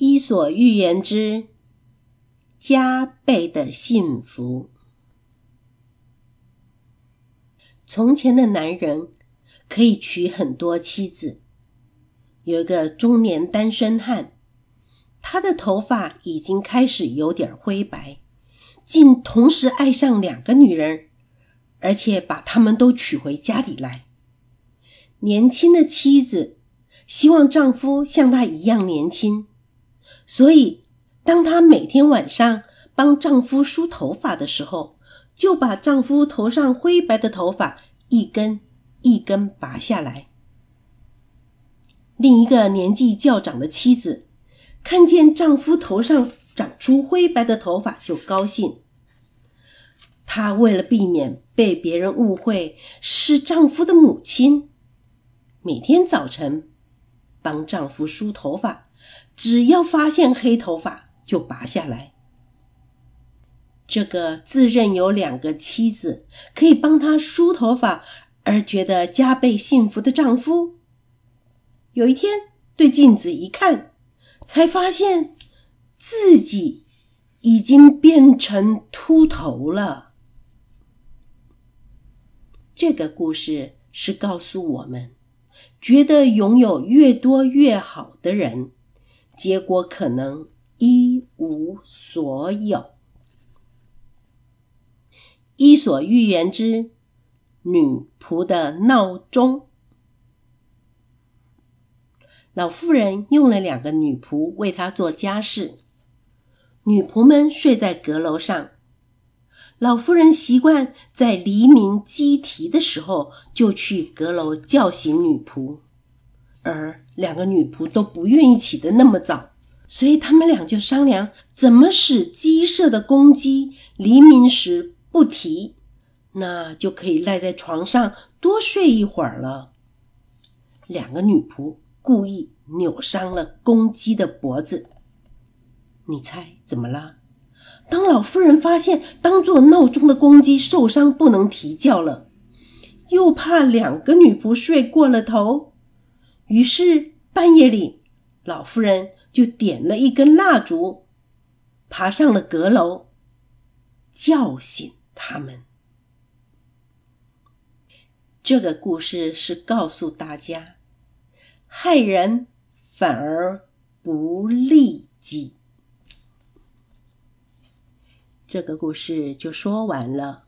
伊索寓言之加倍的幸福。从前的男人可以娶很多妻子。有一个中年单身汉，他的头发已经开始有点灰白，竟同时爱上两个女人，而且把她们都娶回家里来。年轻的妻子希望丈夫像她一样年轻。所以，当她每天晚上帮丈夫梳头发的时候，就把丈夫头上灰白的头发一根一根拔下来。另一个年纪较长的妻子看见丈夫头上长出灰白的头发，就高兴。她为了避免被别人误会是丈夫的母亲，每天早晨帮丈夫梳头发。只要发现黑头发，就拔下来。这个自认有两个妻子可以帮他梳头发，而觉得加倍幸福的丈夫，有一天对镜子一看，才发现自己已经变成秃头了。这个故事是告诉我们，觉得拥有越多越好的人。结果可能一无所有。《伊索寓言之女仆的闹钟》。老妇人用了两个女仆为她做家事，女仆们睡在阁楼上。老妇人习惯在黎明鸡啼的时候就去阁楼叫醒女仆。而两个女仆都不愿意起得那么早，所以他们俩就商量怎么使鸡舍的公鸡黎明时不啼，那就可以赖在床上多睡一会儿了。两个女仆故意扭伤了公鸡的脖子，你猜怎么了？当老妇人发现当做闹钟的公鸡受伤不能啼叫了，又怕两个女仆睡过了头。于是半夜里，老妇人就点了一根蜡烛，爬上了阁楼，叫醒他们。这个故事是告诉大家，害人反而不利己。这个故事就说完了。